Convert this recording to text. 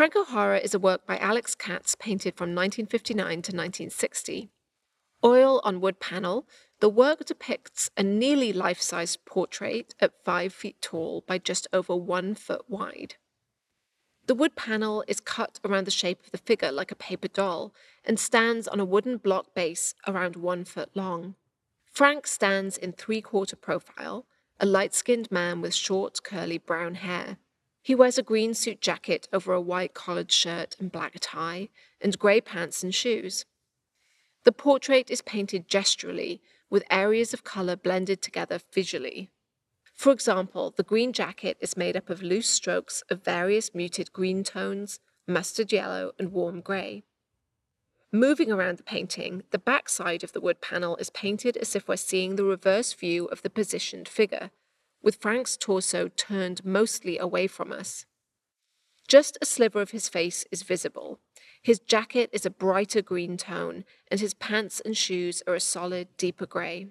Frank O'Hara is a work by Alex Katz painted from 1959 to 1960. Oil on wood panel, the work depicts a nearly life size portrait at five feet tall by just over one foot wide. The wood panel is cut around the shape of the figure like a paper doll and stands on a wooden block base around one foot long. Frank stands in three quarter profile, a light skinned man with short, curly brown hair. He wears a green suit jacket over a white collared shirt and black tie, and grey pants and shoes. The portrait is painted gesturally, with areas of colour blended together visually. For example, the green jacket is made up of loose strokes of various muted green tones, mustard yellow, and warm grey. Moving around the painting, the back side of the wood panel is painted as if we're seeing the reverse view of the positioned figure, with Frank's torso turned mostly away from us. Just a sliver of his face is visible. His jacket is a brighter green tone, and his pants and shoes are a solid, deeper grey.